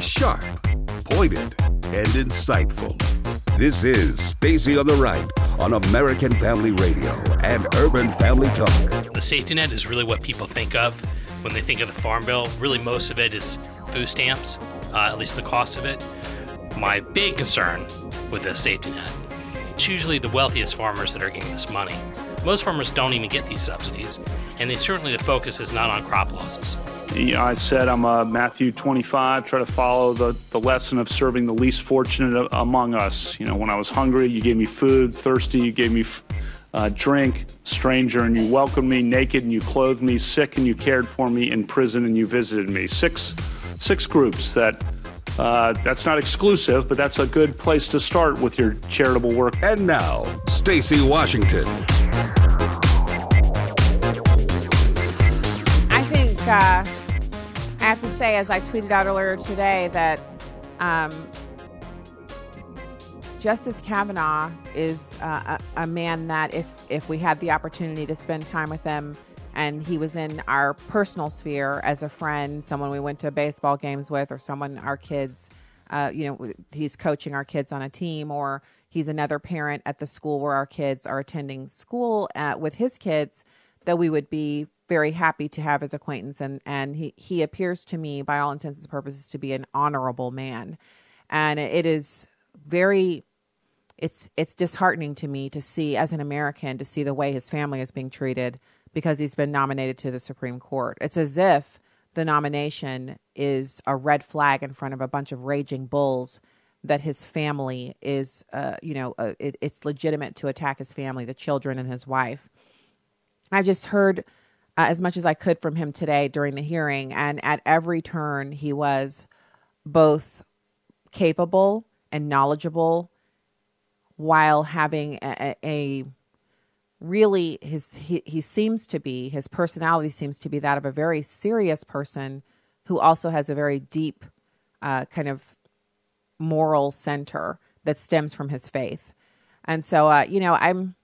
Sharp, pointed, and insightful. This is Stacy on the Right on American Family Radio and Urban Family Talk. The safety net is really what people think of when they think of the Farm Bill. Really, most of it is food stamps, uh, at least the cost of it. My big concern with the safety net, it's usually the wealthiest farmers that are getting this money. Most farmers don't even get these subsidies, and they certainly the focus is not on crop losses. I said I'm a Matthew 25, try to follow the, the lesson of serving the least fortunate among us. You know, when I was hungry, you gave me food, thirsty, you gave me uh, drink, stranger, and you welcomed me, naked, and you clothed me, sick, and you cared for me, in prison, and you visited me. Six, six groups that. Uh, that's not exclusive, but that's a good place to start with your charitable work. And now, Stacy Washington. I think uh, I have to say, as I tweeted out earlier today, that um, Justice Kavanaugh is uh, a, a, man that, if if we had the opportunity to spend time with him, and he was in our personal sphere as a friend, someone we went to baseball games with, or someone our kids, uh, you know, he's coaching our kids on a team, or he's another parent at the school where our kids are attending school at, with his kids, that we would be very happy to have his acquaintance and and he he appears to me by all intents and purposes to be an honorable man and it is very it's it's disheartening to me to see as an American to see the way his family is being treated because he's been nominated to the Supreme Court. It's as if the nomination is a red flag in front of a bunch of raging bulls that his family is uh, you know uh, it, it's legitimate to attack his family, the children and his wife. I just heard as much as I could from him today during the hearing. And at every turn, he was both capable and knowledgeable while having a, a really his he, he seems to be his personality seems to be that of a very serious person who also has a very deep uh, kind of moral center that stems from his faith and so uh, you know i'm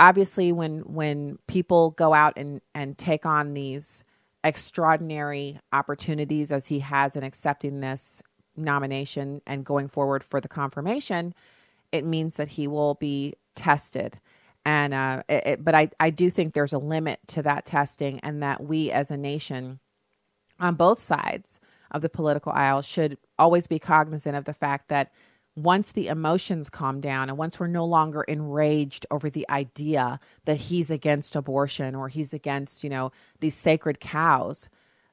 obviously when when people go out and and take on these extraordinary opportunities as he has in accepting this nomination and going forward for the confirmation it means that he will be tested. And uh, it, it, but I, I do think there's a limit to that testing and that we as a nation on both sides of the political aisle should always be cognizant of the fact that once the emotions calm down and once we're no longer enraged over the idea that he's against abortion or he's against, you know, these sacred cows,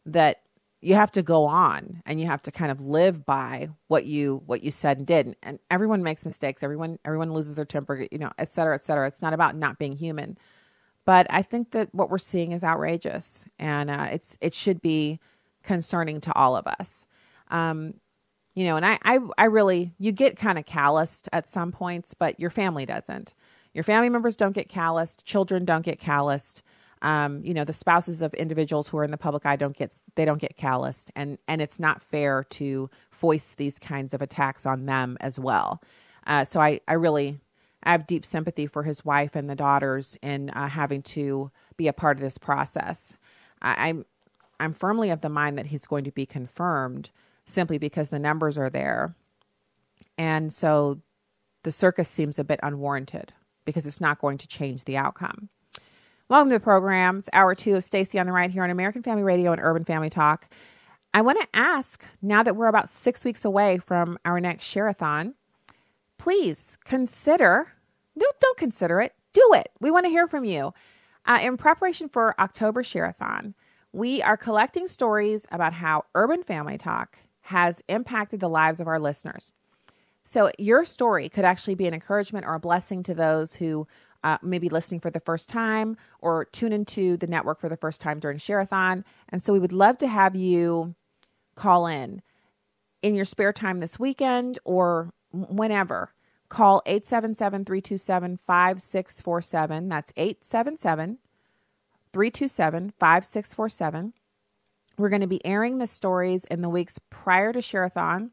that you have to go on and you have to kind of live by what you what you said and did. And everyone makes mistakes. Everyone everyone loses their temper you know et cetera et cetera. It's not about not being human. But i think that what we're seeing is outrageous. And uh, it's it should be concerning to all of us. Um, you know, and I, I, I really, you get kind of calloused at some points, but your family doesn't. Your family members don't get calloused. Children don't get calloused. Um, you know, the spouses of individuals who are in the public eye don't get, they don't get calloused. And, and it's not fair to foist these kinds of attacks on them as well. Uh, so I, I really, I have deep sympathy for his wife and the daughters in uh, having to be a part of this process. I, I'm, I'm firmly of the mind that he's going to be confirmed simply because the numbers are there. And so the circus seems a bit unwarranted because it's not going to change the outcome. Welcome to the program. It's hour two of Stacy on the Right here on American Family Radio and Urban Family Talk. I want to ask now that we're about six weeks away from our next Share-a-thon, please consider, no, don't consider it, do it. We want to hear from you. Uh, in preparation for October Share-a-thon, we are collecting stories about how Urban Family Talk has impacted the lives of our listeners. So, your story could actually be an encouragement or a blessing to those who uh, may be listening for the first time or tune into the network for the first time during Share-a-thon. And so, we would love to have you call in in your spare time this weekend or whenever. Call 877 327 5647. That's 877 327 5647 we're going to be airing the stories in the weeks prior to Share-a-thon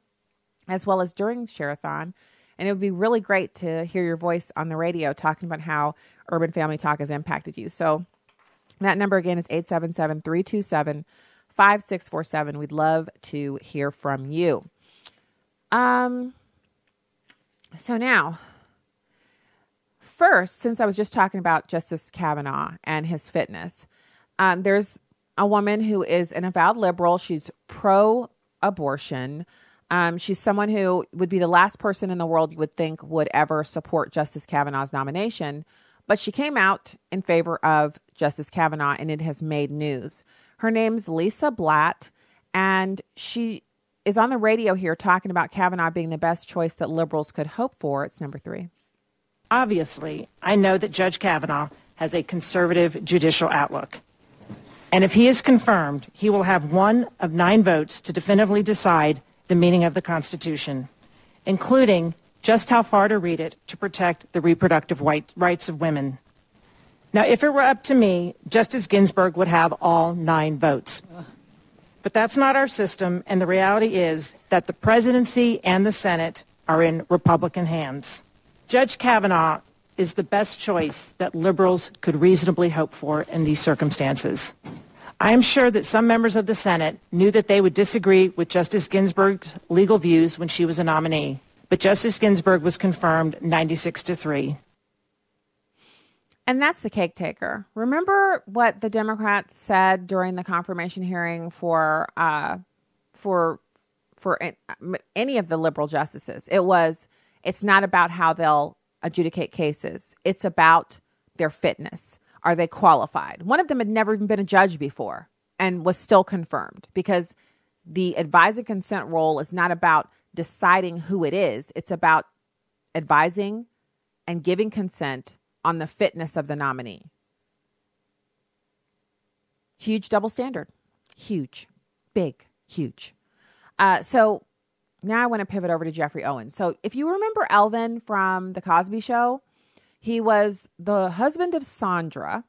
as well as during Share-a-thon. And it would be really great to hear your voice on the radio talking about how Urban Family Talk has impacted you. So that number again is 877 327 5647. We'd love to hear from you. Um, so now, first, since I was just talking about Justice Kavanaugh and his fitness, um, there's a woman who is an avowed liberal. She's pro abortion. Um, she's someone who would be the last person in the world you would think would ever support Justice Kavanaugh's nomination. But she came out in favor of Justice Kavanaugh, and it has made news. Her name's Lisa Blatt, and she is on the radio here talking about Kavanaugh being the best choice that liberals could hope for. It's number three. Obviously, I know that Judge Kavanaugh has a conservative judicial outlook. And if he is confirmed, he will have one of nine votes to definitively decide the meaning of the Constitution, including just how far to read it to protect the reproductive rights of women. Now, if it were up to me, Justice Ginsburg would have all nine votes. But that's not our system, and the reality is that the presidency and the Senate are in Republican hands. Judge Kavanaugh is the best choice that liberals could reasonably hope for in these circumstances. I am sure that some members of the Senate knew that they would disagree with Justice Ginsburg's legal views when she was a nominee, but Justice Ginsburg was confirmed 96 to 3. And that's the cake taker. Remember what the Democrats said during the confirmation hearing for uh, for for any of the liberal justices. It was it's not about how they'll adjudicate cases. It's about their fitness. Are they qualified? One of them had never even been a judge before and was still confirmed because the advising consent role is not about deciding who it is, it's about advising and giving consent on the fitness of the nominee. Huge double standard. Huge. Big. Huge. Uh, so now I want to pivot over to Geoffrey Owens. So if you remember Elvin from The Cosby Show, he was the husband of Sandra,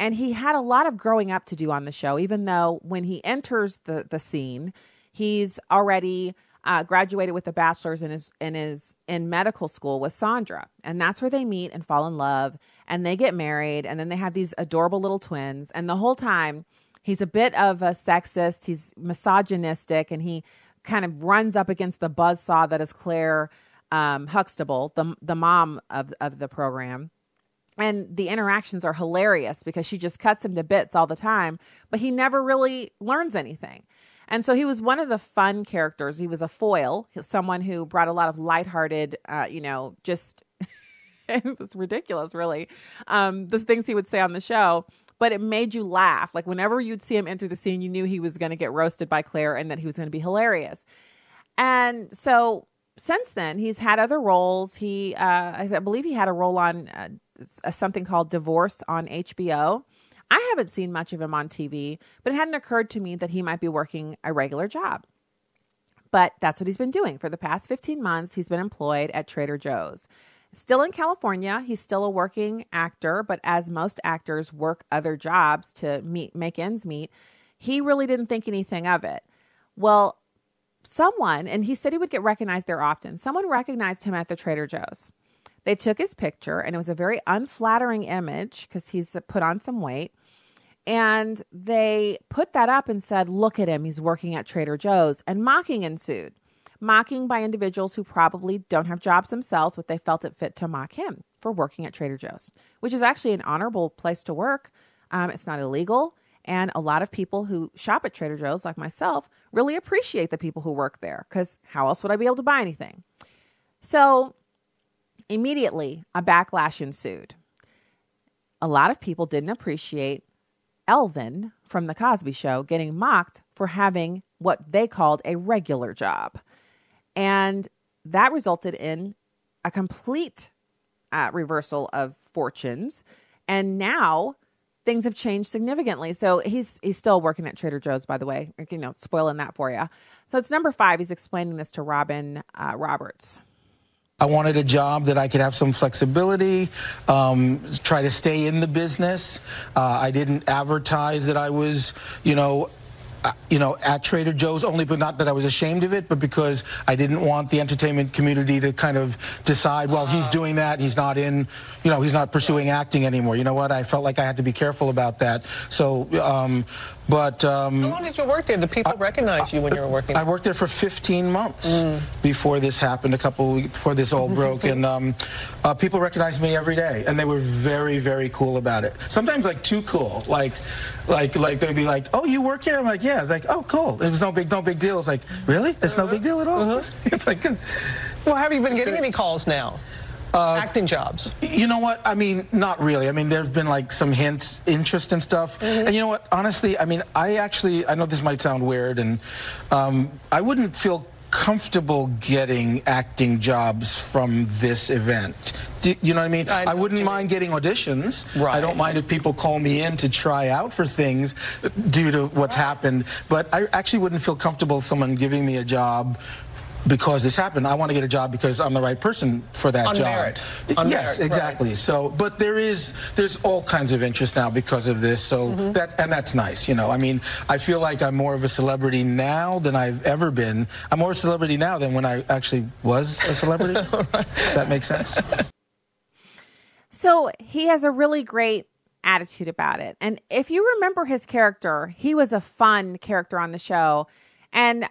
and he had a lot of growing up to do on the show, even though when he enters the, the scene, he's already uh, graduated with a bachelor's and is and is in medical school with Sandra, and that's where they meet and fall in love, and they get married, and then they have these adorable little twins, and the whole time he's a bit of a sexist, he's misogynistic, and he kind of runs up against the buzz saw that is Claire um, Huxtable, the the mom of of the program. And the interactions are hilarious because she just cuts him to bits all the time, but he never really learns anything. And so he was one of the fun characters. He was a foil, someone who brought a lot of lighthearted, uh, you know, just it was ridiculous, really. Um, the things he would say on the show, but it made you laugh. Like whenever you'd see him enter the scene, you knew he was going to get roasted by Claire and that he was going to be hilarious. And so since then, he's had other roles. He, uh, I believe, he had a role on uh, something called Divorce on HBO. I haven't seen much of him on TV, but it hadn't occurred to me that he might be working a regular job. But that's what he's been doing for the past 15 months. He's been employed at Trader Joe's. Still in California, he's still a working actor, but as most actors work other jobs to meet make ends meet, he really didn't think anything of it. Well, someone, and he said he would get recognized there often, someone recognized him at the Trader Joe's. They took his picture, and it was a very unflattering image because he's put on some weight. And they put that up and said, Look at him, he's working at Trader Joe's. And mocking ensued. Mocking by individuals who probably don't have jobs themselves, but they felt it fit to mock him for working at Trader Joe's, which is actually an honorable place to work. Um, it's not illegal. And a lot of people who shop at Trader Joe's, like myself, really appreciate the people who work there because how else would I be able to buy anything? So immediately, a backlash ensued. A lot of people didn't appreciate Elvin from The Cosby Show getting mocked for having what they called a regular job. And that resulted in a complete uh, reversal of fortunes. And now things have changed significantly. So he's he's still working at Trader Joe's, by the way. You know, spoiling that for you. So it's number five. He's explaining this to Robin uh, Roberts. I wanted a job that I could have some flexibility, um, try to stay in the business. Uh, I didn't advertise that I was, you know, uh, you know, at Trader Joe's, only but not that I was ashamed of it, but because I didn't want the entertainment community to kind of decide, well, he's doing that, he's not in, you know, he's not pursuing acting anymore. You know what? I felt like I had to be careful about that. So, um, but um, how long did you work there? Did people I, recognize you when you were working? there? I worked there for 15 months mm. before this happened. A couple before this all broke, and um, uh, people recognized me every day, and they were very, very cool about it. Sometimes like too cool, like, like, like they'd be like, "Oh, you work here?" I'm like, "Yeah." It's like, "Oh, cool." It was no big, no big deal. It's like, "Really? It's uh-huh. no big deal at all." Uh-huh. it's like, well, have you been getting any calls now? Uh, acting jobs? You know what? I mean, not really. I mean, there have been like some hints, interest and stuff. Mm-hmm. And you know what? Honestly, I mean, I actually, I know this might sound weird, and um, I wouldn't feel comfortable getting acting jobs from this event. Do, you know what I mean? I, I wouldn't mind getting auditions. Right. I don't mind if people call me in to try out for things due to what's right. happened. But I actually wouldn't feel comfortable someone giving me a job because this happened. I want to get a job because I'm the right person for that On job. Merit. On yes, merit, exactly. Right. So, but there is there's all kinds of interest now because of this. So mm-hmm. that and that's nice. You know, I mean, I feel like I'm more of a celebrity now than I've ever been. I'm more a celebrity now than when I actually was a celebrity. right. That makes sense. So he has a really great attitude about it. And if you remember his character, he was a fun character on the show. And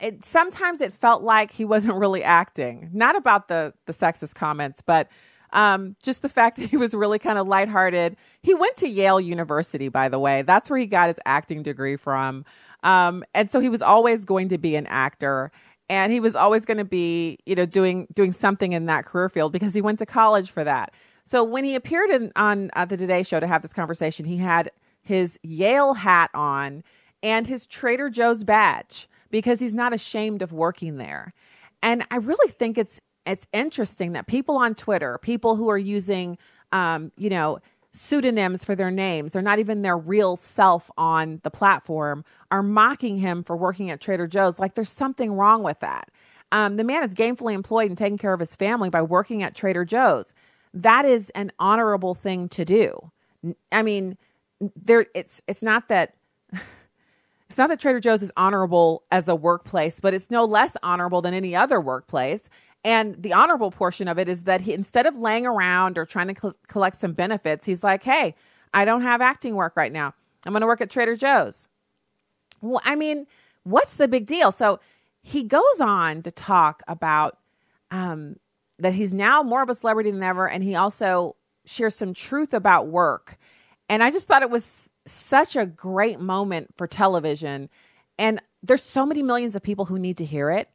it sometimes it felt like he wasn't really acting. Not about the the sexist comments, but um, just the fact that he was really kind of lighthearted. He went to Yale University, by the way. That's where he got his acting degree from. Um, and so he was always going to be an actor and he was always going to be, you know, doing doing something in that career field because he went to college for that. So when he appeared in, on uh, the Today Show to have this conversation, he had his Yale hat on and his Trader Joe's badge because he's not ashamed of working there. And I really think it's it's interesting that people on Twitter, people who are using um, you know, pseudonyms for their names, they're not even their real self on the platform, are mocking him for working at Trader Joe's like there's something wrong with that. Um, the man is gainfully employed and taking care of his family by working at Trader Joe's. That is an honorable thing to do. I mean, there it's it's not that It's not that Trader Joe's is honorable as a workplace, but it's no less honorable than any other workplace. And the honorable portion of it is that he, instead of laying around or trying to collect some benefits, he's like, hey, I don't have acting work right now. I'm going to work at Trader Joe's. Well, I mean, what's the big deal? So he goes on to talk about um, that he's now more of a celebrity than ever. And he also shares some truth about work. And I just thought it was such a great moment for television. And there's so many millions of people who need to hear it,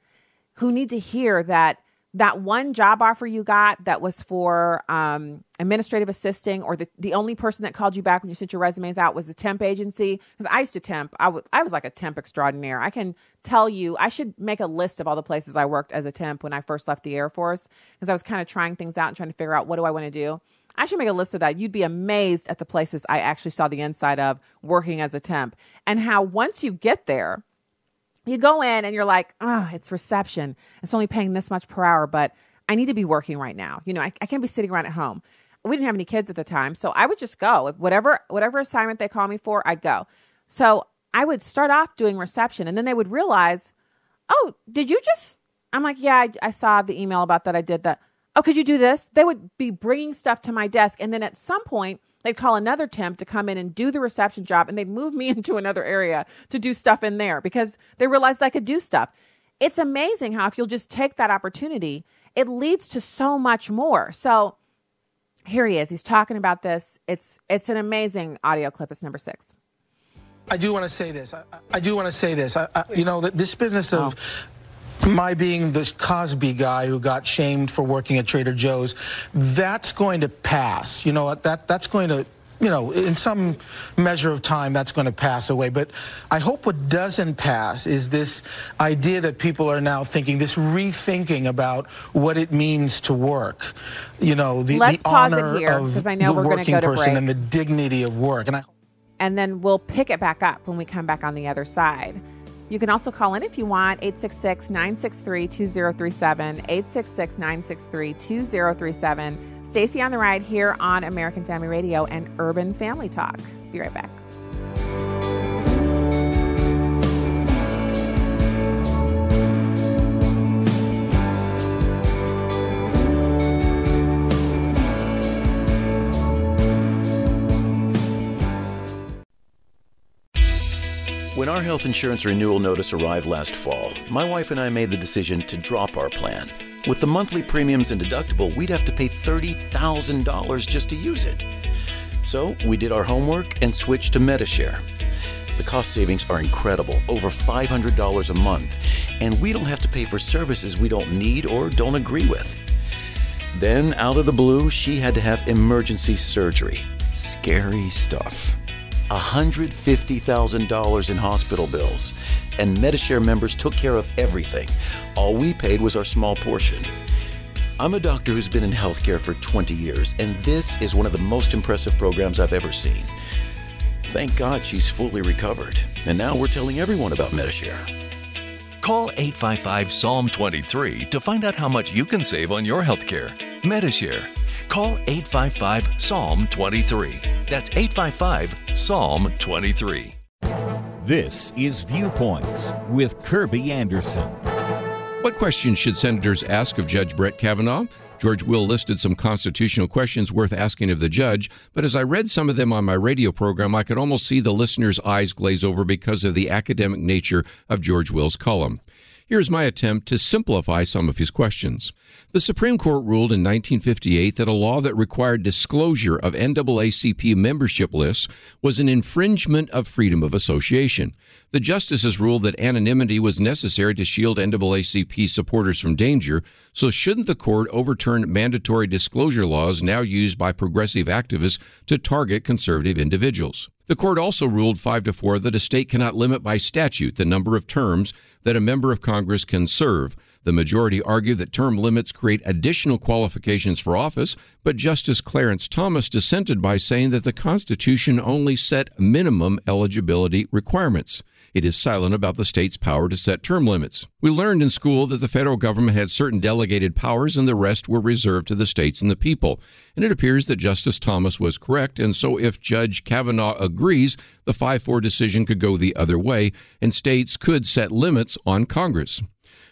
who need to hear that that one job offer you got that was for um, administrative assisting or the, the only person that called you back when you sent your resumes out was the temp agency. Because i used to temp. I, w- I was like a temp extraordinaire. I can tell you i should make a list of all the places i worked as a temp when i first left the air force because i was kind of trying things out and trying to figure out what do i want to do I should make a list of that. You'd be amazed at the places I actually saw the inside of working as a temp and how once you get there, you go in and you're like, oh, it's reception. It's only paying this much per hour, but I need to be working right now. You know, I, I can't be sitting around at home. We didn't have any kids at the time, so I would just go. If whatever whatever assignment they call me for, I'd go. So I would start off doing reception, and then they would realize, oh, did you just? I'm like, yeah, I, I saw the email about that. I did that oh, could you do this? They would be bringing stuff to my desk. And then at some point, they'd call another temp to come in and do the reception job. And they'd move me into another area to do stuff in there because they realized I could do stuff. It's amazing how if you'll just take that opportunity, it leads to so much more. So here he is. He's talking about this. It's it's an amazing audio clip. It's number six. I do want to say this. I, I do want to say this. I, I, you know, this business of oh my being the Cosby guy who got shamed for working at Trader Joe's, that's going to pass. You know, that that's going to you know, in some measure of time, that's going to pass away. But I hope what doesn't pass is this idea that people are now thinking, this rethinking about what it means to work. You know, the, Let's the pause honor here, of I know the we're working go to person break. and the dignity of work. And I. And then we'll pick it back up when we come back on the other side. You can also call in if you want 866 963 2037. 866 963 2037. Stacy on the Right here on American Family Radio and Urban Family Talk. Be right back. When our health insurance renewal notice arrived last fall, my wife and I made the decision to drop our plan. With the monthly premiums and deductible, we'd have to pay $30,000 just to use it. So we did our homework and switched to Medi-Share. The cost savings are incredible, over $500 a month, and we don't have to pay for services we don't need or don't agree with. Then, out of the blue, she had to have emergency surgery. Scary stuff. $150,000 in hospital bills, and Medi-Share members took care of everything. All we paid was our small portion. I'm a doctor who's been in healthcare for 20 years, and this is one of the most impressive programs I've ever seen. Thank God she's fully recovered, and now we're telling everyone about Medi-Share. Call 855 Psalm 23 to find out how much you can save on your healthcare. Medi-Share. Call 855 Psalm 23. That's 855 Psalm 23. This is Viewpoints with Kirby Anderson. What questions should senators ask of Judge Brett Kavanaugh? George Will listed some constitutional questions worth asking of the judge, but as I read some of them on my radio program, I could almost see the listener's eyes glaze over because of the academic nature of George Will's column. Here's my attempt to simplify some of his questions. The Supreme Court ruled in 1958 that a law that required disclosure of NAACP membership lists was an infringement of freedom of association. The justices ruled that anonymity was necessary to shield NAACP supporters from danger, so shouldn't the court overturn mandatory disclosure laws now used by progressive activists to target conservative individuals? The court also ruled 5 to 4 that a state cannot limit by statute the number of terms that a member of Congress can serve. The majority argued that term limits create additional qualifications for office, but Justice Clarence Thomas dissented by saying that the Constitution only set minimum eligibility requirements. It is silent about the state's power to set term limits. We learned in school that the federal government had certain delegated powers and the rest were reserved to the states and the people. And it appears that Justice Thomas was correct, and so if Judge Kavanaugh agrees, the 5 4 decision could go the other way, and states could set limits on Congress.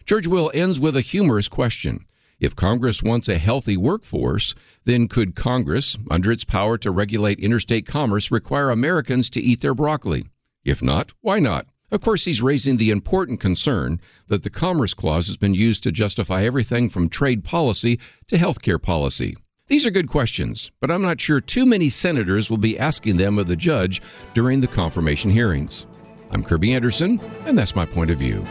George Will ends with a humorous question. If Congress wants a healthy workforce, then could Congress, under its power to regulate interstate commerce, require Americans to eat their broccoli? If not, why not? Of course, he's raising the important concern that the Commerce Clause has been used to justify everything from trade policy to health care policy. These are good questions, but I'm not sure too many senators will be asking them of the judge during the confirmation hearings. I'm Kirby Anderson, and that's my point of view.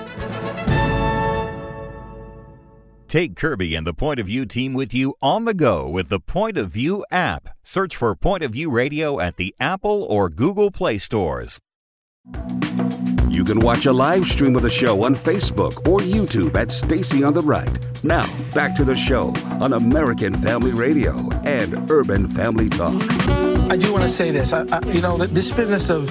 Take Kirby and the Point of View team with you on the go with the Point of View app. Search for Point of View Radio at the Apple or Google Play stores. You can watch a live stream of the show on Facebook or YouTube at Stacy on the Right. Now, back to the show on American Family Radio and Urban Family Talk. I do want to say this. I, I, you know, this business of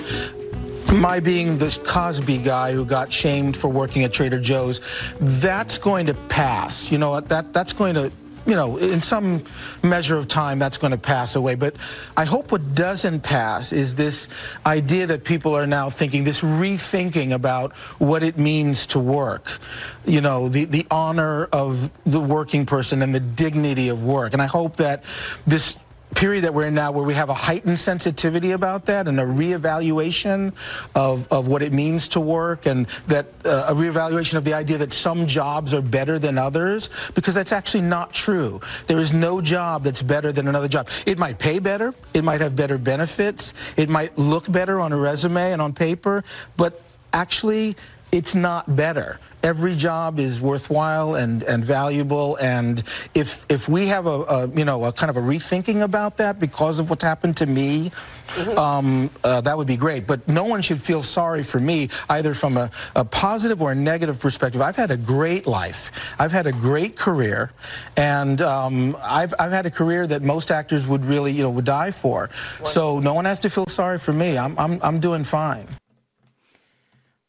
my being this Cosby guy who got shamed for working at Trader Joe's, that's going to pass. You know, that that's going to you know, in some measure of time, that's going to pass away. But I hope what doesn't pass is this idea that people are now thinking, this rethinking about what it means to work. You know, the, the honor of the working person and the dignity of work. And I hope that this period that we're in now where we have a heightened sensitivity about that and a reevaluation of, of what it means to work and that uh, a reevaluation of the idea that some jobs are better than others because that's actually not true. There is no job that's better than another job. It might pay better. It might have better benefits. It might look better on a resume and on paper, but actually it's not better every job is worthwhile and, and valuable. And if if we have a, a you know a kind of a rethinking about that because of what's happened to me, mm-hmm. um, uh, that would be great. But no one should feel sorry for me either from a, a positive or a negative perspective. I've had a great life. I've had a great career, and um, I've I've had a career that most actors would really you know would die for. So no one has to feel sorry for me. I'm I'm I'm doing fine.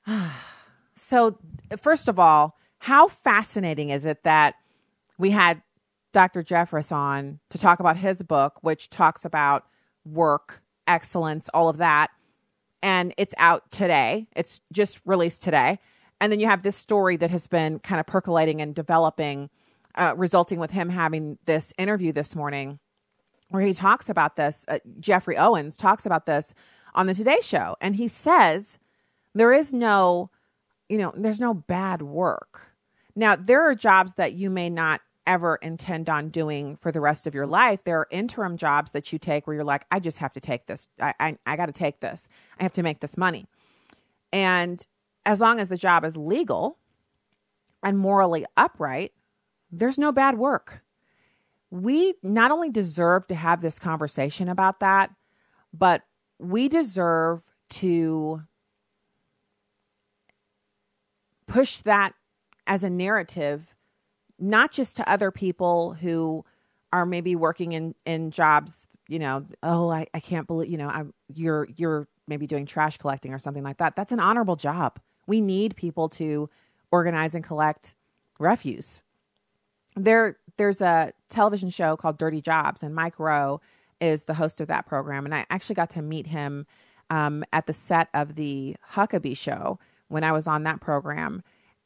so first of all, how fascinating is it that we had Dr. Jeffress on to talk about his book, which talks about work, excellence, all of that. And it's out today. It's just released today. And then you have this story that has been kind of percolating and developing, uh, resulting with him having this interview this morning where he talks about this. Uh, Geoffrey Owens talks about this on the Today Show. And he says There is no, you know, there's no bad work. Now, there are jobs that you may not ever intend on doing for the rest of your life. There are interim jobs that you take where you're like, I just have to take this. I, I, I got to take this. I have to make this money. And as long as the job is legal and morally upright, there's no bad work. We not only deserve to have this conversation about that, but we deserve to push that as a narrative, not just to other people who are maybe working in, in jobs, you know, oh, I, I can't believe, you know, I'm, you're, you're maybe doing trash collecting or something like that. That's an honorable job. We need people to organize and collect refuse. There, there's a television show called Dirty Jobs, and Mike Rowe is the host of that program. And I actually got to meet him um, at the set of the Huckabee show when I was on that program.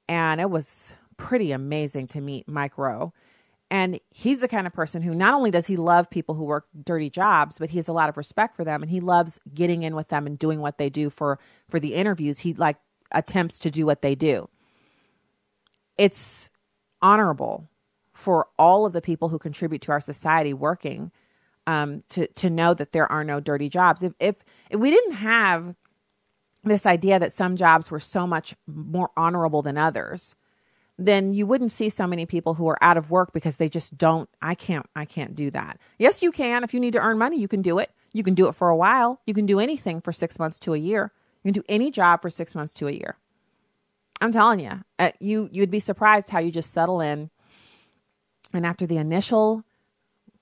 And it was pretty amazing to meet Mike Rowe. And he's the kind of person who not only does he love people who work dirty jobs, but he has a lot of respect for them and he loves getting in with them and doing what they do for for the interviews. He like attempts to do what they do. It's honorable for all of the people who contribute to our society working um, to to know that there are no dirty jobs. If if if we didn't have this idea that some jobs were so much more honorable than others, then you wouldn't see so many people who are out of work because they just don't I can't I can't do that. Yes, you can. If you need to earn money, you can do it. You can do it for a while. You can do anything for 6 months to a year. You can do any job for 6 months to a year. I'm telling you, uh, you you'd be surprised how you just settle in and after the initial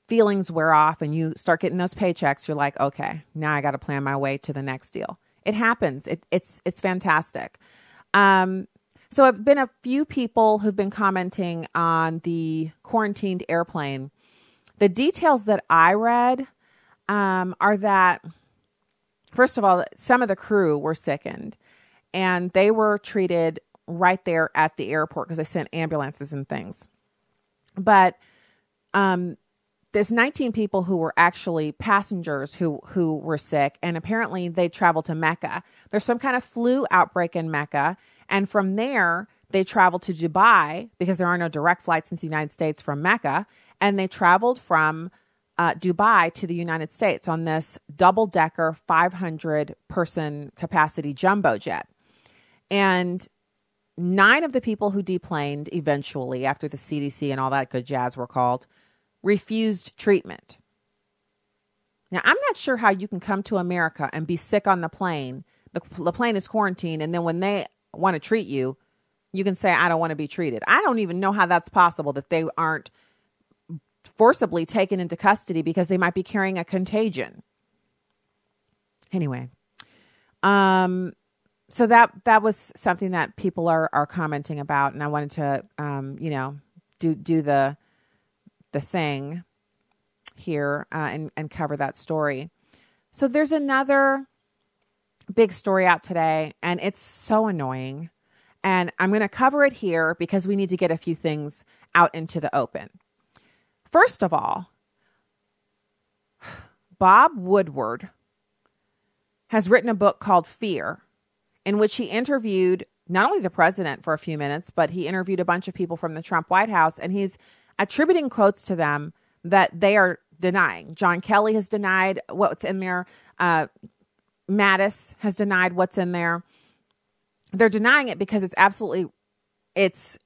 feelings wear off and you start getting those paychecks, you're like, okay, now I got to plan my way to the next deal. It happens. It, it's it's fantastic. Um, so I've been a few people who've been commenting on the quarantined airplane. The details that I read um, are that, first of all, some of the crew were sickened and they were treated right there at the airport because they sent ambulances and things. But um, there's 19 people who were actually passengers who who were sick, and apparently they traveled to Mecca. There's some kind of flu outbreak in Mecca, and from there, they traveled to Dubai because there are no direct flights into the United States from Mecca. And they traveled from uh, Dubai to the United States on this double decker 500 person capacity jumbo jet. And nine of the people who deplaned eventually, after the CDC and all that good jazz were called, refused treatment. Now, I'm not sure how you can come to America and be sick on the plane. The, the plane is quarantined, and then when they want to treat you, you can say, I don't want to be treated. I don't even know how that's possible that they aren't forcibly taken into custody because they might be carrying a contagion. Anyway, um, so that that was something that people are are commenting about, and I wanted to, um, you know, do do the the thing here uh, and and cover that story. So there's another big story out today, and it's so annoying. And I'm going to cover it here because we need to get a few things out into the open. First of all, Bob Woodward has written a book called Fear, in which he interviewed not only the president for a few minutes, but he interviewed a bunch of people from the Trump White House, and he's attributing quotes to them that they are denying. John Kelly has denied what's in there. Uh, Mattis has denied what's in there. They're denying it because it's absolutely it's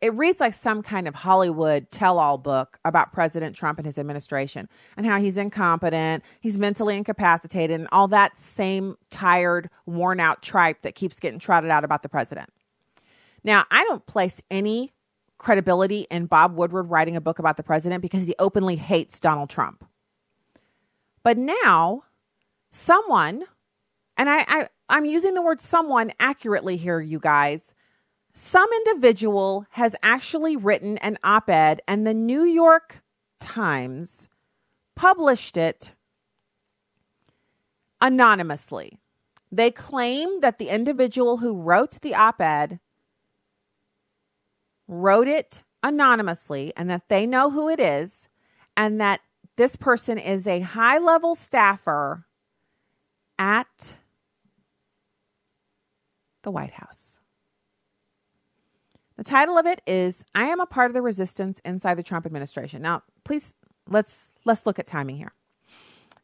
it reads like some kind of Hollywood tell-all book about President Trump and his administration and how he's incompetent, he's mentally incapacitated, and all that same tired, worn-out tripe that keeps getting trotted out about the president. Now, I don't place any credibility in Bob Woodward writing a book about the president because he openly hates Donald Trump. But now, someone and I, I I'm using the word someone accurately here, you guys. Some individual has actually written an op ed, and the New York Times published it anonymously. They claim that the individual who wrote the op ed wrote it anonymously and that they know who it is, and that this person is a high level staffer at the White House. The title of it is I am a part of the resistance inside the Trump administration. Now, please let's let's look at timing here.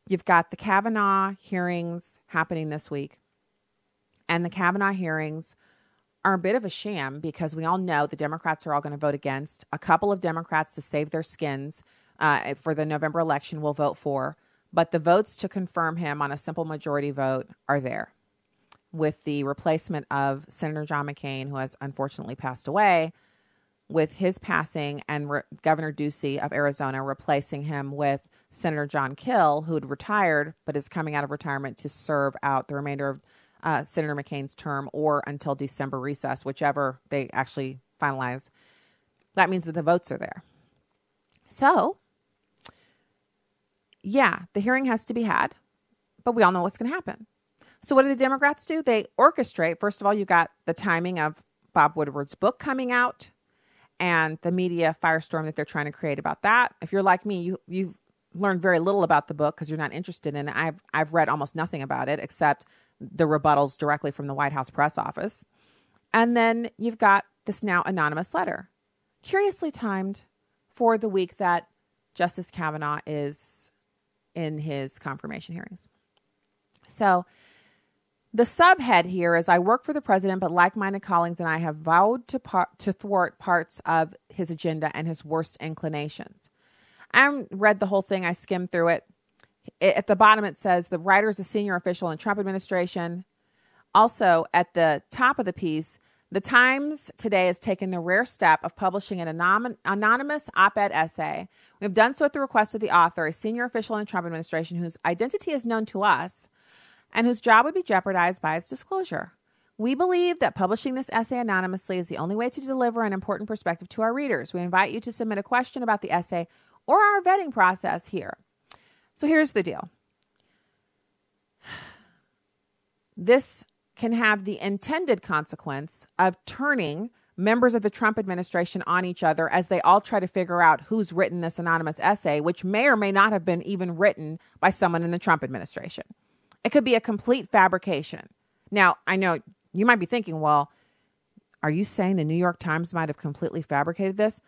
You've got the Kavanaugh hearings happening this week. And the Kavanaugh hearings are a bit of a sham because we all know the Democrats are all going to vote against. A couple of Democrats to save their skins uh, for the November election will vote for, but the votes to confirm him on a simple majority vote are there. With the replacement of Senator John McCain, who has unfortunately passed away, with his passing and re- Governor Ducey of Arizona replacing him with Senator Jon Kyl, who had retired but is coming out of retirement to serve out the remainder of uh, Senator McCain's term or until December recess, whichever they actually finalize. That means that the votes are there. So, yeah, the hearing has to be had, but we all know what's going to happen. So, what do the Democrats do? They orchestrate. First of all, you got the timing of Bob Woodward's book coming out and the media firestorm that they're trying to create about that. If you're like me, you you've learned very little about the book because you're not interested in it. I've I've read almost nothing about it except the rebuttals directly from the White House press office. And then you've got this now anonymous letter, curiously timed for the week that Justice Kavanaugh is in his confirmation hearings. So the subhead here is I work for the president, but like minded colleagues and I have vowed to, par- to thwart parts of his agenda and his worst inclinations. I read the whole thing, I skimmed through it. It. At the bottom, it says the writer is a senior official in Trump administration. Also, at the top of the piece, the Times today has taken the rare step of publishing an anonymous op ed essay. We have done so at the request of the author, a senior official in the Trump administration whose identity is known to us and whose job would be jeopardized by its disclosure. We believe that publishing this essay anonymously is the only way to deliver an important perspective to our readers. We invite you to submit a question about the essay or our vetting process here. So here's the deal this can have the intended consequence of turning members of the Trump administration on each other as they all try to figure out who's written this anonymous essay, which may or may not have been even written by someone in the Trump administration. It could be a complete fabrication. Now, I know you might be thinking, well, are you saying the New York Times might have completely fabricated this?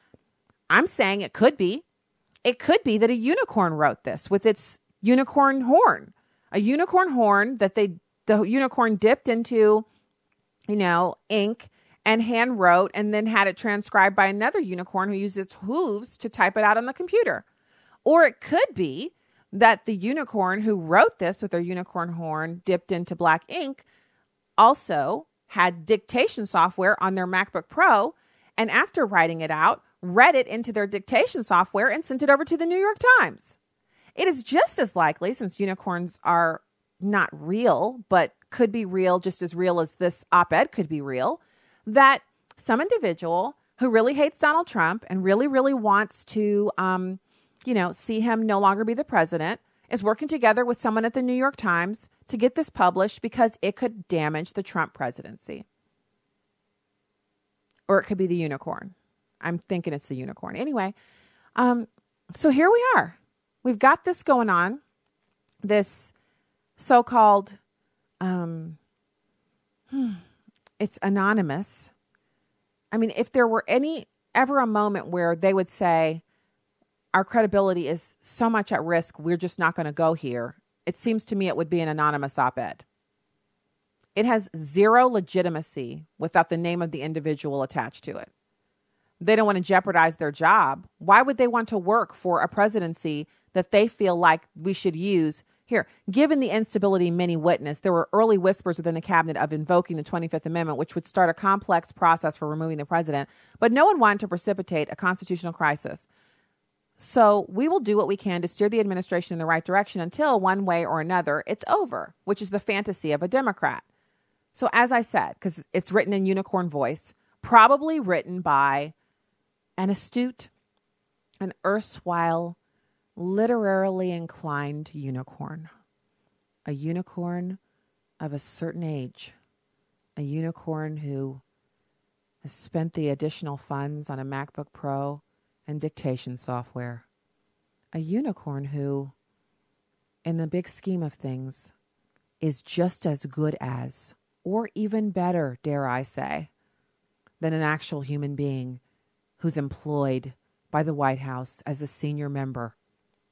I'm saying it could be. It could be that a unicorn wrote this with its unicorn horn, a unicorn horn that they the unicorn dipped into, you know, ink and hand wrote and then had it transcribed by another unicorn who used its hooves to type it out on the computer. Or it could be that the unicorn who wrote this with their unicorn horn dipped into black ink also had dictation software on their MacBook Pro and after writing it out, read it into their dictation software and sent it over to the New York Times. It is just as likely, since unicorns are not real, but could be real just as real as this op ed could be real, that some individual who really hates Donald Trump and really, really wants to, um, you know, see him no longer be the president is working together with someone at the New York Times to get this published because it could damage the Trump presidency. Or it could be the unicorn. I'm thinking it's the unicorn. Anyway, um, so here we are. We've got this going on, this so called, um, hmm, it's anonymous. I mean, if there were any ever a moment where they would say, our credibility is so much at risk, we're just not going to go here, it seems to me it would be an anonymous op ed. It has zero legitimacy without the name of the individual attached to it they don't want to jeopardize their job. Why would they want to work for a presidency that they feel like we should use? Here, given the instability many witnessed, there were early whispers within the cabinet of invoking the 25th Amendment, which would start a complex process for removing the president, but no one wanted to precipitate a constitutional crisis. So we will do what we can to steer the administration in the right direction until, one way or another, it's over, which is the fantasy of a Democrat. So, as I said, because it's written in unicorn voice, probably written by an astute, an erstwhile literarily inclined unicorn, a unicorn of a certain age, a unicorn who has spent the additional funds on a MacBook Pro and dictation software, a unicorn who, in the big scheme of things, is just as good as or even better, dare I say, than an actual human being who's employed by the White House as a senior member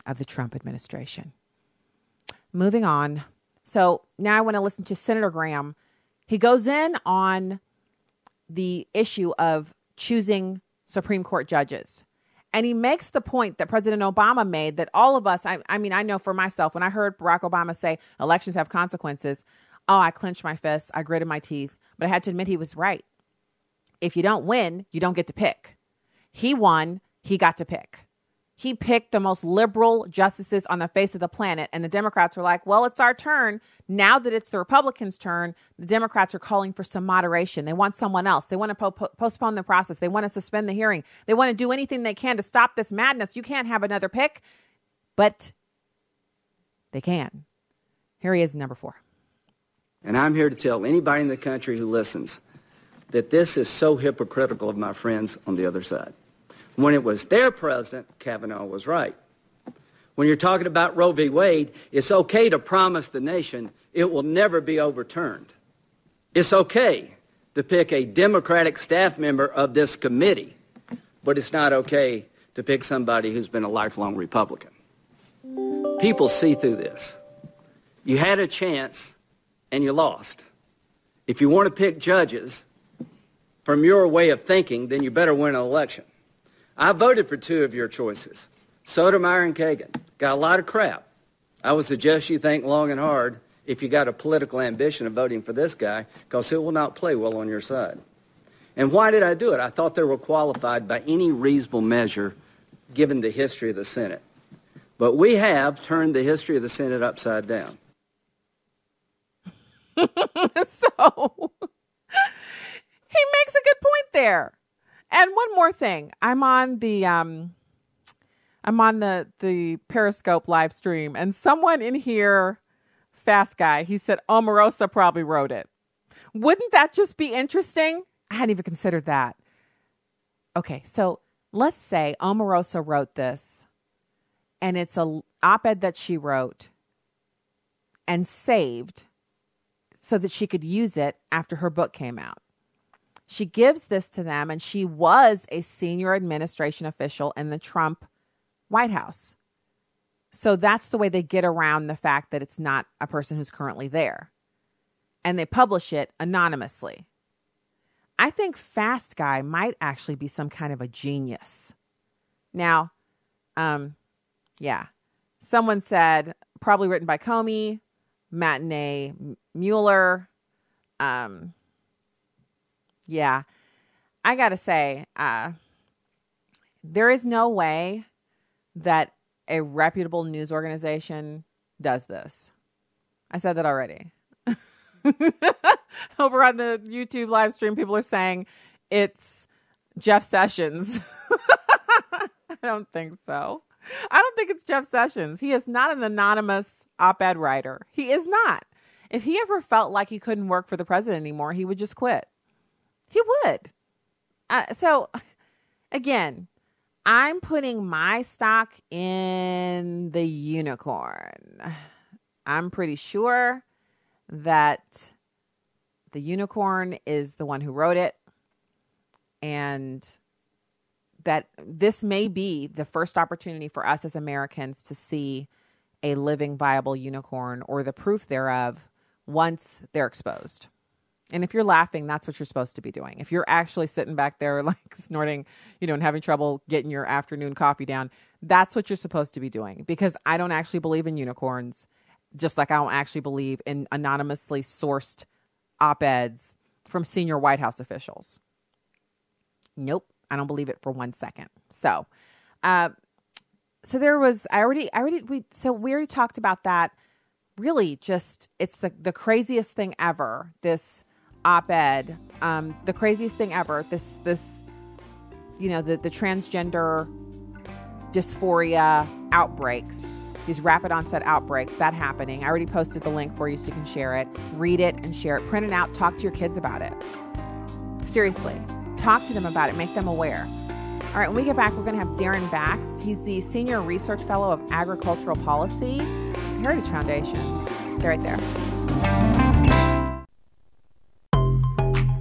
of the Trump administration. Moving on. So now I want to listen to Senator Graham. He goes in on the issue of choosing Supreme Court judges. And he makes the point that President Obama made that all of us, I, I, mean, I know for myself, when I heard Barack Obama say elections have consequences, oh, I clenched my fists, I gritted my teeth, but I had to admit he was right. If you don't win, you don't get to pick. He won, he got to pick he picked the most liberal justices on the face of the planet. And the Democrats were like, well, it's our turn. Now that it's the Republicans' turn, the Democrats are calling for some moderation. They want someone else. They want to po- postpone the process. They want to suspend the hearing. They want to do anything they can to stop this madness. You can't have another pick, but they can. Here he is, number four. And I'm here to tell anybody in the country who listens that this is so hypocritical of my friends on the other side. When it was their president, Kavanaugh was right. When you're talking about Roe v. Wade, it's okay to promise the nation it will never be overturned. It's okay to pick a Democratic staff member of this committee, but it's not okay to pick somebody who's been a lifelong Republican. People see through this. You had a chance and you lost. If you want to pick judges from your way of thinking, then you better win an election. I voted for two of your choices, Sotomayor and Kagan. Got a lot of crap. I would suggest you think long and hard if you got a political ambition of voting for this guy, because he will not play well on your side. And why did I do it? I thought they were qualified by any reasonable measure given the history of the Senate. But we have turned the history of the Senate upside down. so he makes a good point there. And one more thing, I'm on the um, I'm on the the Periscope live stream, and someone in here, fast guy, he said Omarosa probably wrote it. Wouldn't that just be interesting? I hadn't even considered that. Okay, so let's say Omarosa wrote this, and it's a op-ed that she wrote and saved so that she could use it after her book came out. She gives this to them, and she was a senior administration official in the Trump White House. So that's the way they get around the fact that it's not a person who's currently there. And they publish it anonymously. I think Fast Guy might actually be some kind of a genius. Now, um, yeah, someone said probably written by Comey, Matinee Mueller, um, yeah. I got to say, uh, there is no way that a reputable news organization does this. I said that already. Over on the YouTube live stream, people are saying it's Jeff Sessions. I don't think so. I don't think it's Jeff Sessions. He is not an anonymous op ed writer. He is not. If he ever felt like he couldn't work for the president anymore, he would just quit. He would. Uh, so, again, I'm putting my stock in the unicorn. I'm pretty sure that the unicorn is the one who wrote it and that this may be the first opportunity for us as Americans to see a living, viable unicorn or the proof thereof once they're exposed. And if you're laughing, that's what you're supposed to be doing. If you're actually sitting back there like snorting, you know, and having trouble getting your afternoon coffee down, that's what you're supposed to be doing because I don't actually believe in unicorns, just like I don't actually believe in anonymously sourced op eds from senior White House officials. Nope, I don't believe it for one second. So, uh, so there was I already I already we so we already talked about that. Really, just it's the the craziest thing ever. This op-ed, um, the craziest thing ever. This this, you know, the the transgender dysphoria outbreaks, these rapid onset outbreaks, that happening. I already posted the link for you so you can share it, read it, and share it. Print it out. Talk to your kids about it. Seriously, talk to them about it. Make them aware. All right, when we get back, we're going to have Daren Bakst. He's the Senior Research Fellow of Agricultural Policy, Heritage Foundation. Stay right there.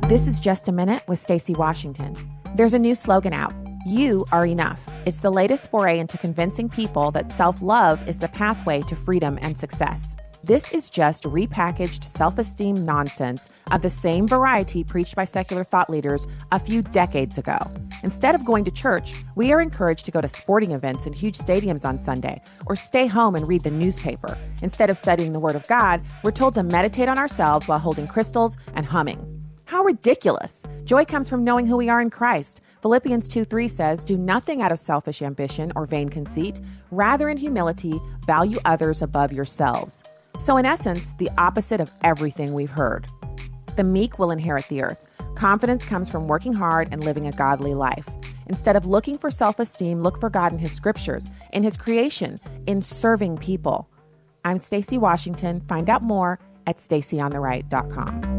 This is Just a Minute with Stacy Washington. There's a new slogan out. You are enough. It's the latest foray into convincing people that self love is the pathway to freedom and success. This is just repackaged self esteem nonsense of the same variety preached by secular thought leaders a few decades ago. Instead of going to church, we are encouraged to go to sporting events in huge stadiums on Sunday or stay home and read the newspaper. Instead of studying the Word of God, we're told to meditate on ourselves while holding crystals and humming. How ridiculous! Joy comes from knowing who we are in Christ. Philippians 2 3 says, Do nothing out of selfish ambition or vain conceit, rather, in humility, value others above yourselves. So, in essence, the opposite of everything we've heard. The meek will inherit the earth. Confidence comes from working hard and living a godly life. Instead of looking for self esteem, look for God in His scriptures, in His creation, in serving people. I'm Stacy Washington. Find out more at stacyontheright.com.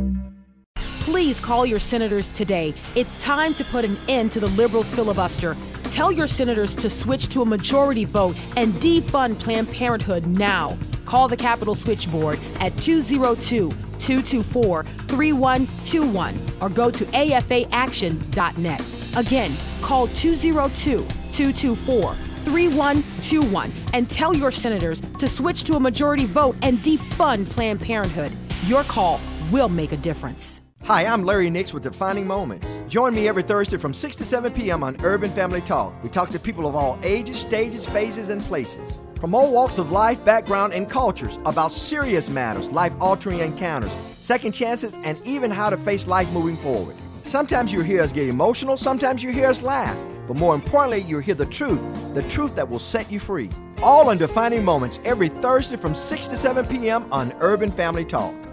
Please call your senators today. It's time to put an end to the liberals' filibuster. Tell your senators to switch to a majority vote and defund Planned Parenthood now. Call the Capitol switchboard at 202 224 3121 or go to afaaction.net. Again, call 202 224 3121 and tell your senators to switch to a majority vote and defund Planned Parenthood. Your call will make a difference. Hi, I'm Larry Nix with Defining Moments. Join me every Thursday from 6 to 7 p.m. on Urban Family Talk. We talk to people of all ages, stages, phases, and places. From all walks of life, background, and cultures about serious matters, life altering encounters, second chances, and even how to face life moving forward. Sometimes you hear us get emotional, sometimes you hear us laugh. But more importantly, you hear the truth, the truth that will set you free. All on Defining Moments every Thursday from 6 to 7 p.m. on Urban Family Talk.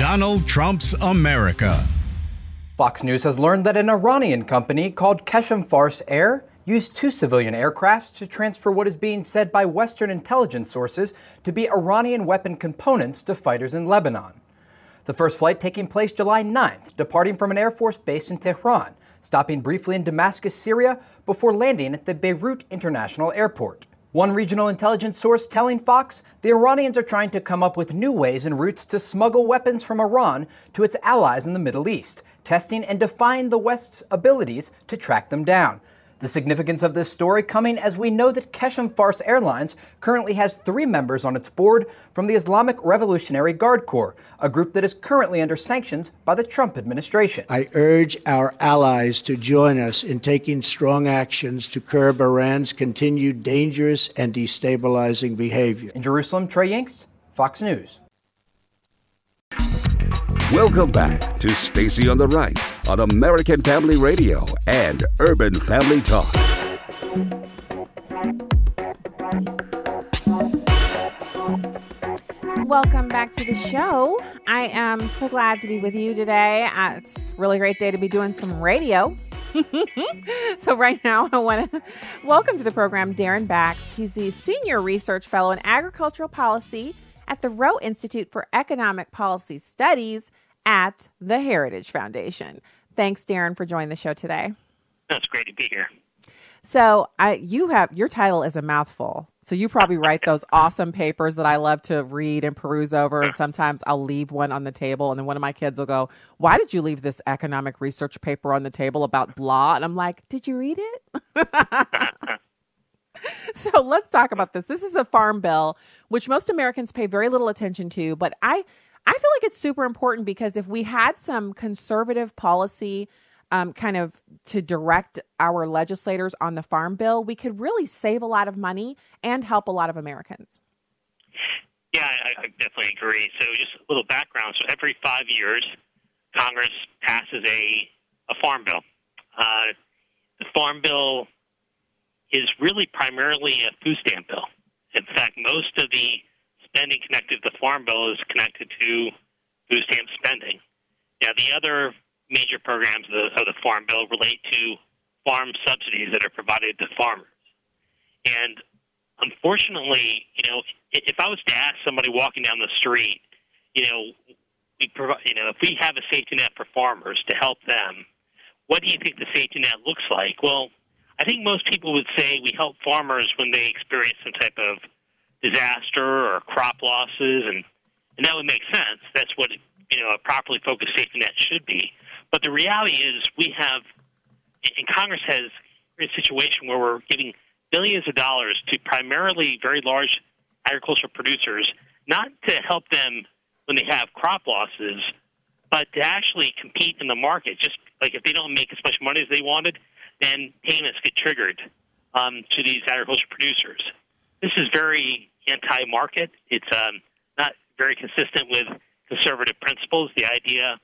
Donald Trump's America. Fox News has learned that an Iranian company called Qeshm Fars Air used two civilian aircrafts to transfer what is being said by Western intelligence sources to be Iranian weapon components to fighters in Lebanon. The first flight taking place July 9th, departing from an Air Force base in Tehran, stopping briefly in Damascus, Syria, before landing at the Beirut International Airport. One regional intelligence source telling Fox the Iranians are trying to come up with new ways and routes to smuggle weapons from Iran to its allies in the Middle East, testing and defying the West's abilities to track them down. The significance of this story coming as we know that Qeshm Fars Airlines currently has three members on its board from the Islamic Revolutionary Guard Corps, a group that is currently under sanctions by the Trump administration. I urge our allies to join us in taking strong actions to curb Iran's continued dangerous and destabilizing behavior. In Jerusalem, Trey Yingst, Fox News. Welcome back to Stacy on the Right on American Family Radio and Urban Family Talk. Welcome back to the show. I am so glad to be with you today. Uh, it's really great day to be doing some radio. so right now I want to welcome to the program Daren Bakst. He's the senior research fellow in agricultural policy at the Roe Institute for Economic Policy Studies at the Heritage Foundation. Thanks, Daren, for joining the show today. That's great to be here. So, I you have your title is a mouthful. So you probably write those awesome papers that I love to read and peruse over. And sometimes I'll leave one on the table, and then one of my kids will go, "Why did you leave this economic research paper on the table about blah?" And I'm like, "Did you read it?" so let's talk about this. This is the Farm Bill, which most Americans pay very little attention to, but I I feel like it's super important because if we had some conservative policy um, kind of to direct our legislators on the farm bill, we could really save a lot of money and help a lot of Americans. Yeah, I, I definitely agree. So, just a little background. So, every five years, Congress passes a, a farm bill. Uh, the farm bill is really primarily a food stamp bill. In fact, most of the spending connected to the farm bill is connected to food stamp spending. Now, the other major programs of the, of the Farm Bill relate to farm subsidies that are provided to farmers. And unfortunately, you know, if I was to ask somebody walking down the street, you know, we provide, you know, if we have a safety net for farmers to help them, what do you think the safety net looks like? Well, I think most people would say we help farmers when they experience some type of disaster or crop losses, and and that would make sense. That's what you know a properly focused safety net should be. But the reality is, we have, and Congress has a situation where we're giving billions of dollars to primarily very large agricultural producers, not to help them when they have crop losses, but to actually compete in the market. Just like if they don't make as much money as they wanted, then payments get triggered um, to these agricultural producers. This is very anti-market. It's um, not very consistent with conservative principles. The idea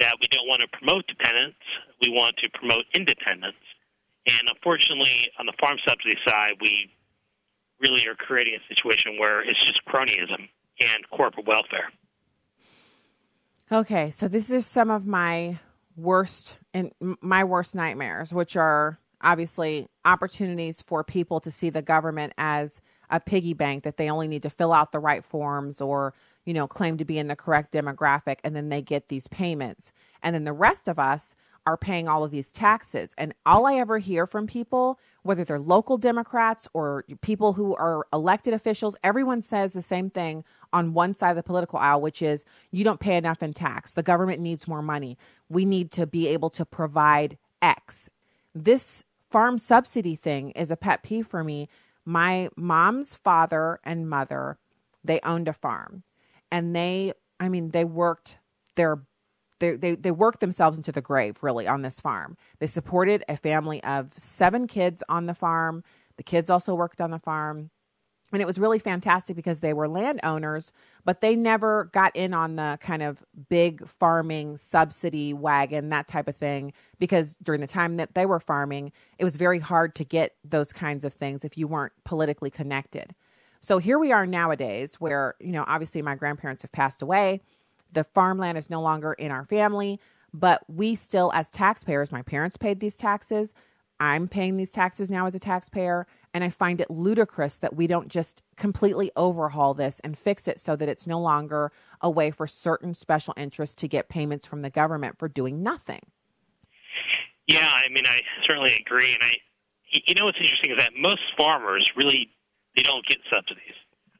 that we don't want to promote dependence, we want to promote independence. And unfortunately, on the farm subsidy side, we really are creating a situation where it's just cronyism and corporate welfare. Okay, so this is some of my worst and my worst nightmares, which are obviously opportunities for people to see the government as a piggy bank that they only need to fill out the right forms or you know claim to be in the correct demographic and then they get these payments. And then the rest of us are paying all of these taxes. And all i ever hear from people whether they're local democrats or people who are elected officials everyone says the same thing on one side of the political aisle which is you don't pay enough in tax. The government needs more money. We need to be able to provide x. This farm subsidy thing is a pet peeve for me. My mom's father and mother, they owned a farm. And they, I mean, they worked their they, they, they worked themselves into the grave really on this farm. They supported a family of seven kids on the farm. The kids also worked on the farm. And it was really fantastic because they were landowners, but they never got in on the kind of big farming subsidy wagon, that type of thing, because during the time that they were farming, it was very hard to get those kinds of things if you weren't politically connected. So here we are nowadays where, you know, obviously my grandparents have passed away. The farmland is no longer in our family, but we still, as taxpayers, my parents paid these taxes. I'm paying these taxes now as a taxpayer. And I find it ludicrous that we don't just completely overhaul this and fix it so that it's no longer a way for certain special interests to get payments from the government for doing nothing. Yeah, I mean, I certainly agree. And I, you know, what's interesting is that most farmers really they don't get subsidies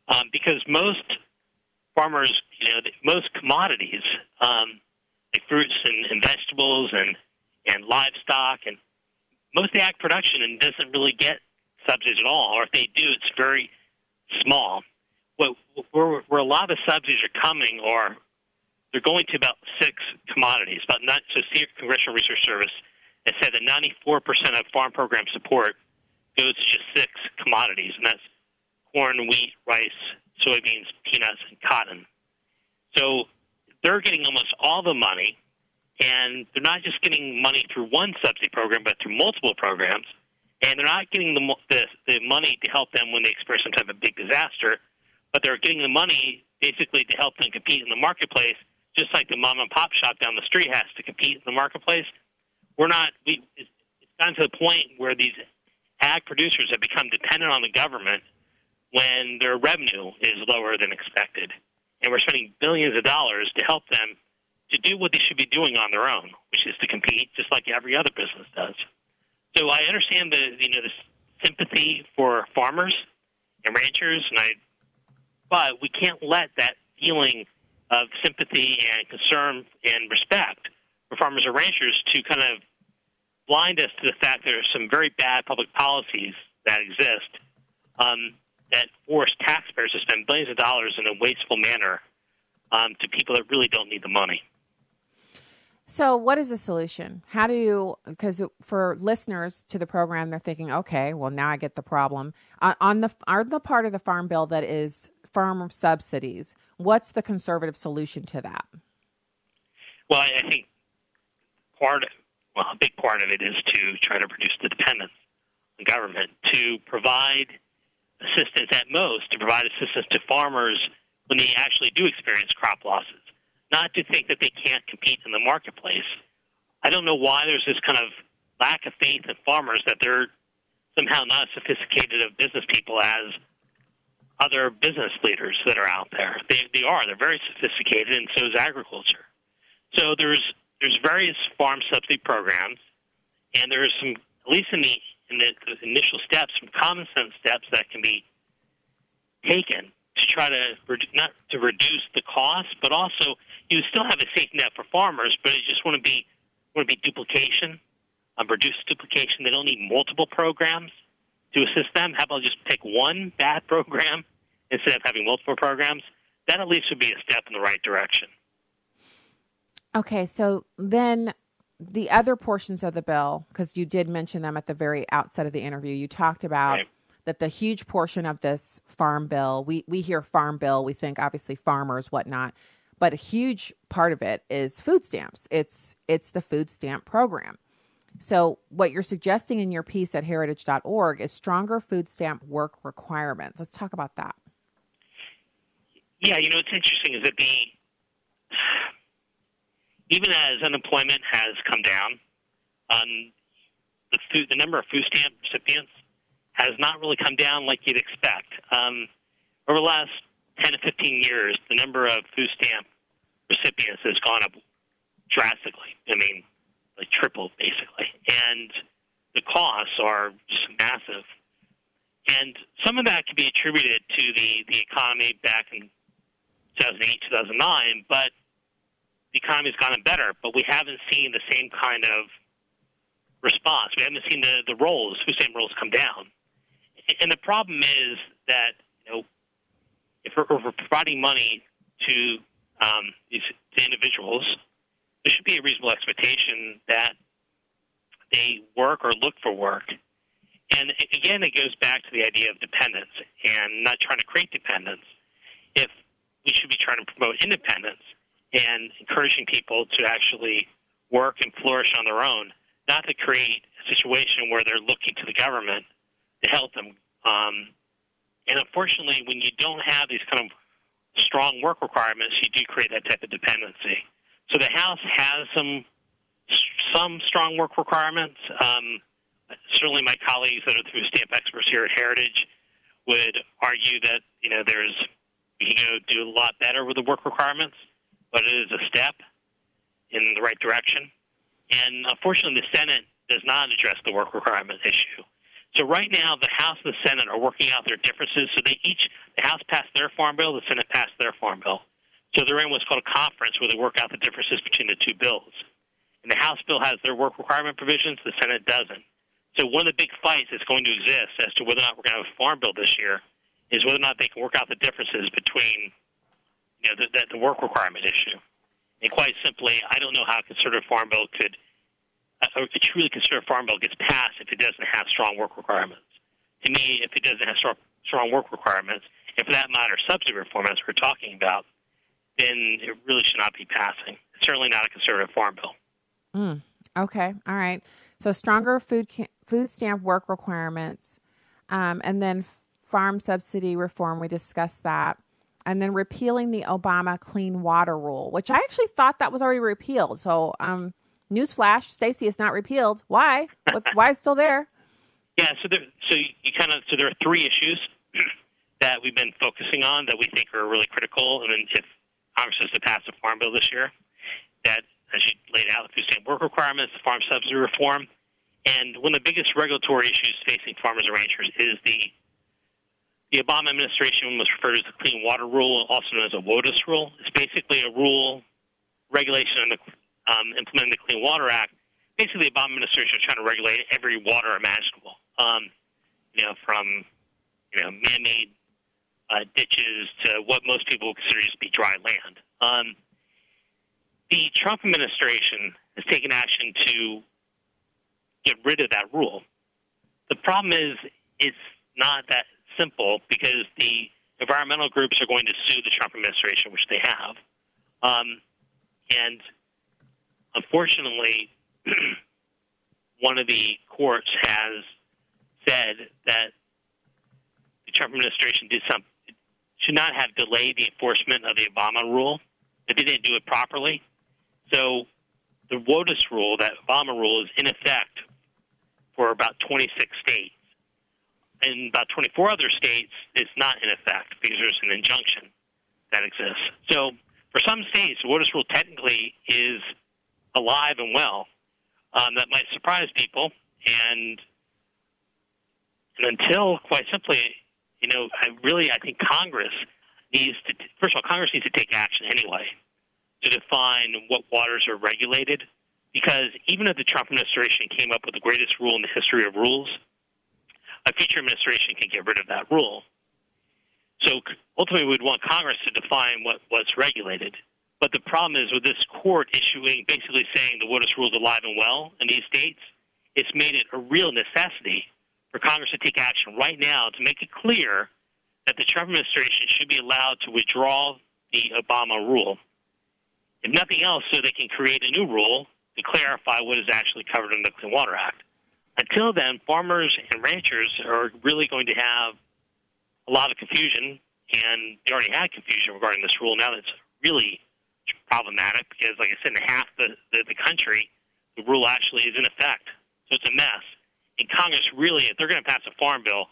um, because most farmers, you know, most commodities, um, like fruits and, and vegetables and and livestock and most of ag production and doesn't really get subsidies at all, or if they do, it's very small. Where, where a lot of the subsidies are coming are they're going to about six commodities. About not so Congressional Research Service has said that 94% of farm program support goes to just six commodities, and that's corn, wheat, rice, soybeans, peanuts, and cotton. So they're getting almost all the money, and they're not just getting money through one subsidy program, but through multiple programs and they're not getting the, the the money to help them when they experience some type of big disaster, but they're getting the money basically to help them compete in the marketplace, just like the mom and pop shop down the street has to compete in the marketplace. We're not. We it's, gotten to the point where these ag producers have become dependent on the government when their revenue is lower than expected, and we're spending billions of dollars to help them to do what they should be doing on their own, which is to compete just like every other business does. So I understand the you know the sympathy for farmers and ranchers, and I, but we can't let that feeling of sympathy and concern and respect for farmers and ranchers to kind of blind us to the fact that there are some very bad public policies that exist um, that force taxpayers to spend billions of dollars in a wasteful manner um, to people that really don't need the money. So, what is the solution? How do you, because for listeners to the program, they're thinking, okay, well, now I get the problem. Uh, on the, on the part of the farm bill that is farm subsidies, what's the conservative solution to that? Well, I think part, well, a big part of it is to try to reduce the dependence on government, to provide assistance at most, to provide assistance to farmers when they actually do experience crop losses not to think that they can't compete in the marketplace. I don't know why there's this kind of lack of faith in farmers that they're somehow not sophisticated of business people as other business leaders that are out there. They, they are. They're very sophisticated, and so is agriculture. So there's there's various farm subsidy programs, and there's some at least in the in the initial steps, some common sense steps that can be taken to try to not to reduce the cost, but also you still have a safety net for farmers, but it just want to be want to be duplication, um, reduce duplication. They don't need multiple programs to assist them. How about just pick one bad program instead of having multiple programs? That at least would be a step in the right direction. Okay, so then the other portions of the bill, because you did mention them at the very outset of the interview, you talked about Right. that the huge portion of this farm bill, we, we hear farm bill, we think obviously farmers, whatnot, but a huge part of it is food stamps. It's it's the food stamp program. So what you're suggesting in your piece at heritage.org is stronger food stamp work requirements. Let's talk about that. Yeah, you know what's interesting is that the even as unemployment has come down, um, the food, the number of food stamp recipients has not really come down like you'd expect. Um, over the last 10 to 15 years, the number of food stamp recipients has gone up drastically. I mean, like tripled basically, and the costs are just massive. And some of that could be attributed to the, the economy back in 2008, 2009, but the economy's gotten better, but we haven't seen the same kind of response. We haven't seen the, the rolls, food stamp rolls come down. And the problem is that, you know, if we're, if we're providing money to um, these to individuals, there should be a reasonable expectation that they work or look for work. And again, it goes back to the idea of dependence and not trying to create dependence. If we should be trying to promote independence and encouraging people to actually work and flourish on their own, not to create a situation where they're looking to the government to help them. Um, and unfortunately, when you don't have these kind of strong work requirements, you do create that type of dependency. So the House has some some strong work requirements. Um, certainly, my colleagues that are through stamp experts here at Heritage would argue that you know there's we can go do a lot better with the work requirements, but it is a step in the right direction. And uh, unfortunately, the Senate does not address the work requirement issue. So right now, the House and the Senate are working out their differences. So they each, the House passed their farm bill, the Senate passed their farm bill. So they're in what's called a conference where they work out the differences between the two bills. And the House bill has their work requirement provisions, the Senate doesn't. So one of the big fights that's going to exist as to whether or not we're going to have a farm bill this year is whether or not they can work out the differences between you know, the, the, work requirement issue. And quite simply, I don't know how a conservative farm bill could, a truly conservative farm bill gets passed if it doesn't have strong work requirements. To me, if it doesn't have strong, strong work requirements, and for that matter, subsidy reform, as we're talking about, then it really should not be passing. It's certainly not a conservative farm bill. Mm, okay, all right. So stronger food ca- food stamp work requirements, um, and then farm subsidy reform. We discussed that, and then repealing the Obama Clean Water Rule, which I actually thought that was already repealed. So, um, newsflash, Stacy, it's not repealed. Why? Why is it still there? Yeah, so there, so you kind of so there are three issues that we've been focusing on that we think are really critical. And then if Congress is to pass the farm bill this year, that as you laid out, the food work requirements, the farm subsidy reform, and one of the biggest regulatory issues facing farmers and ranchers is the the Obama administration was referred to as the Clean Water Rule, also known as a WOTUS rule. It's basically a rule regulation on the um, implementing the Clean Water Act. Basically, the Obama administration is trying to regulate every water imaginable. Um, you know, from you know man-made uh, ditches to what most people consider to be dry land. Um, the Trump administration has taken action to get rid of that rule. The problem is it's not that simple because the environmental groups are going to sue the Trump administration, which they have. Um, and unfortunately, one of the courts has said that the Trump administration did some should not have delayed the enforcement of the Obama rule. That they didn't do it properly. So the WOTUS rule, that Obama rule, is in effect for about 26 states. In about 24 other states, it's not in effect because there's an injunction that exists. So for some states, the WOTUS rule technically is alive and well. Um, that might surprise people, and and until, quite simply, you know, I really I think Congress needs to. First of all, Congress needs to take action anyway. to define what waters are regulated because even if the Trump administration came up with the greatest rule in the history of rules, a future administration can get rid of that rule. So ultimately, we'd want Congress to define what, what's regulated. But the problem is with this court issuing, basically saying the wilderness rules alive and well in these states, it's made it a real necessity for Congress to take action right now to make it clear that the Trump administration should be allowed to withdraw the Obama rule. If nothing else, so they can create a new rule to clarify what is actually covered in the Clean Water Act. Until then, farmers and ranchers are really going to have a lot of confusion, and they already had confusion regarding this rule. Now that's really problematic because, like I said, in half the, the, the country, the rule actually is in effect. So it's a mess. And Congress really, if they're going to pass a farm bill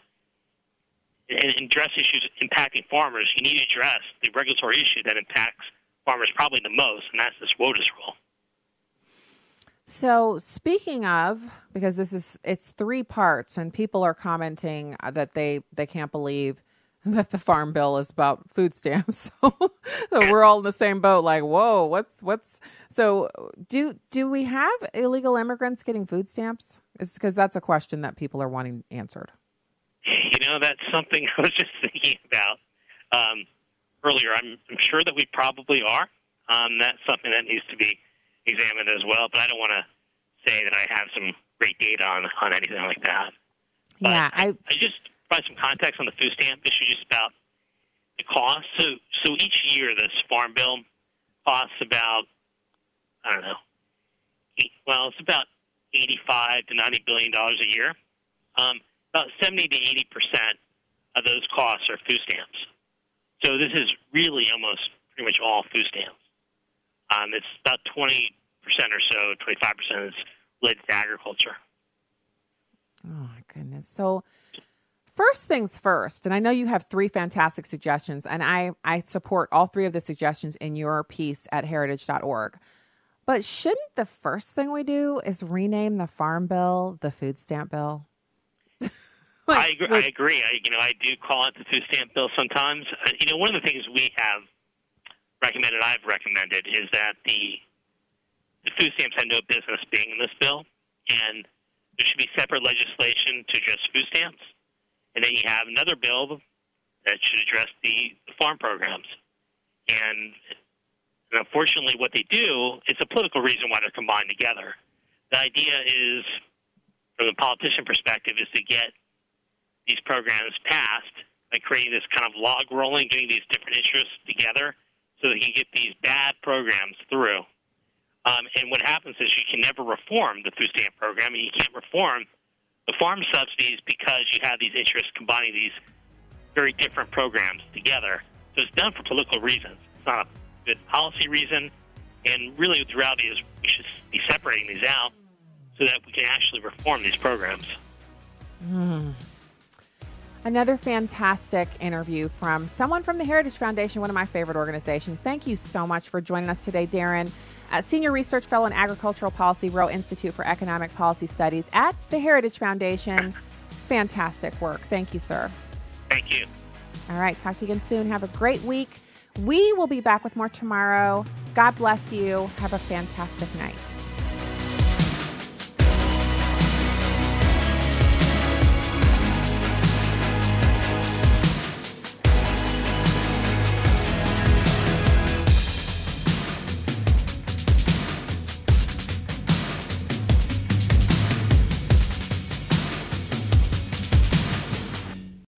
and address issues impacting farmers, you need to address the regulatory issue that impacts farmers probably the most, and that's this WOTUS rule. So speaking of, because this is it's three parts, and people are commenting that they they can't believe that the farm bill is about food stamps. so we're all in the same boat. Like, whoa, what's what's so? Do do we have illegal immigrants getting food stamps? Is because that's a question that people are wanting answered. You know, that's something I was just thinking about um, earlier. I'm, I'm sure that we probably are. Um, that's something that needs to be examined as well. But I don't want to say that I have some great data on on anything like that. But yeah, I, I just provide some context on the food stamp issue, just about the cost. So, so each year this farm bill costs about I don't know. Eight, well, it's about eighty-five to ninety billion dollars a year. Um, about seventy to eighty percent of those costs are food stamps. So this is really almost pretty much all food stamps. Um, it's about 20% or so, 25% is related to agriculture. Oh, my goodness. So, first things first, and I know you have three fantastic suggestions, and I, I support all three of the suggestions in your piece at heritage.org. But shouldn't the first thing we do is rename the farm bill the food stamp bill? like, I agree. Like, I agree. I, you know, I do call it the food stamp bill sometimes. Uh, you know, one of the things we have recommended, I've recommended, is that the the food stamps had no business being in this bill, and there should be separate legislation to address food stamps, and then you have another bill that should address the, farm programs. And, and unfortunately, what they do, it's a political reason why they're combined together. The idea is, from the politician perspective, is to get these programs passed by creating this kind of log rolling, getting these different interests together so that you get these bad programs through. Um, and what happens is you can never reform the food stamp program, and you can't reform the farm subsidies because you have these interests combining these very different programs together. So it's done for political reasons. It's not a good policy reason. And really, the reality is we should be separating these out so that we can actually reform these programs. Mm. Another fantastic interview from someone from the Heritage Foundation, one of my favorite organizations. Thank you so much for joining us today, Daren. Uh, Senior Research Fellow in Agricultural Policy, Roe Institute for Economic Policy Studies at the Heritage Foundation. Fantastic work. Thank you, sir. Thank you. All right. Talk to you again soon. Have a great week. We will be back with more tomorrow. God bless you. Have a fantastic night.